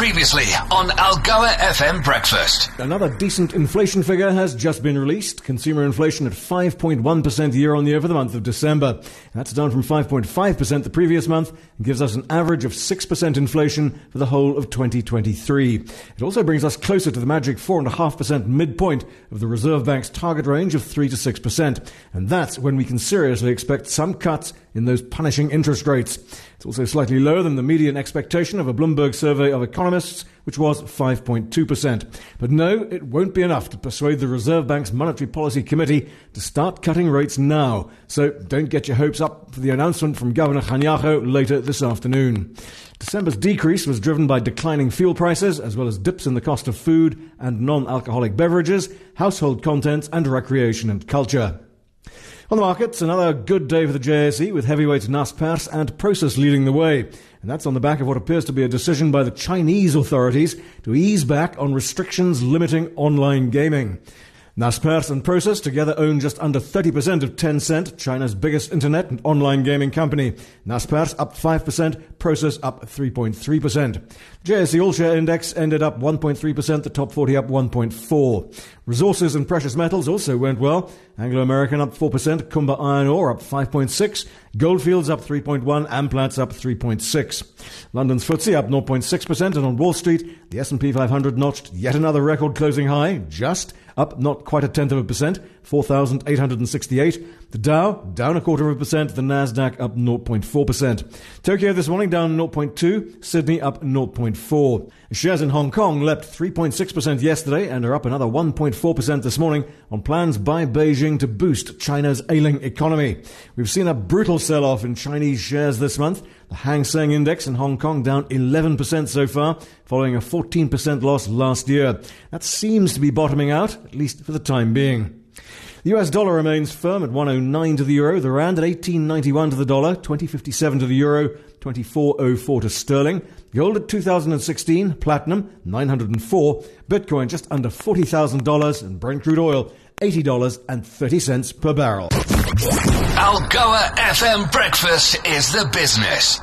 Previously on Algoa FM Breakfast. Another decent inflation figure has just been released. Consumer inflation at 5.1% year on year for the month of December. That's down from 5.5% the previous month and gives us an average of 6% inflation for the whole of 2023. It also brings us closer to the magic 4.5% midpoint of the Reserve Bank's target range of 3 to 6%. And that's when we can seriously expect some cuts in those punishing interest rates. It's also slightly lower than the median expectation of a Bloomberg survey of economists, which was 5.2%. But no, it won't be enough to persuade the Reserve Bank's Monetary Policy Committee to start cutting rates now. So don't get your hopes up for the announcement from Governor Kganyago later this afternoon. December's decrease was driven by declining fuel prices, as well as dips in the cost of food and non alcoholic beverages, household contents, and recreation and culture. On the markets, another good day for the JSE with heavyweights Naspers and Prosus leading the way. And that's on the back of what appears to be a decision by the Chinese authorities to ease back on restrictions limiting online gaming. Naspers and Prosus together own just under 30% of Tencent, China's biggest internet and online gaming company. Naspers up 5%, Prosus up 3.3%. JSE All Share Index ended up 1.3%, the top 40 up 1.4. Resources and precious metals also went well. Anglo American up 4%, Kumba Iron Ore up 5.6, Goldfields up 3.1, Amplats up 3.6. London's FTSE up 0.6% and on Wall Street, the S&P 500 notched yet another record closing high, just up not quite a tenth of a percent, 4,868. The Dow down a quarter of a percent, the Nasdaq up 0.4%. Tokyo this morning down 0.2, Sydney up 0.4. Shares in Hong Kong leapt 3.6% yesterday and are up another 1.4% this morning on plans by Beijing to boost China's ailing economy. We've seen a brutal sell-off in Chinese shares this month. The Hang Seng Index in Hong Kong down 11% so far, following a 14% loss last year. That seems to be bottoming out, at least for the time being. The US dollar remains firm at 109 to the euro, the rand at 1891 to the dollar, 2057 to the euro, 2404 to sterling. Gold at 2016, platinum 904, Bitcoin just under $40,000 and Brent crude oil $80.30 per barrel. Algoa FM Breakfast is the business.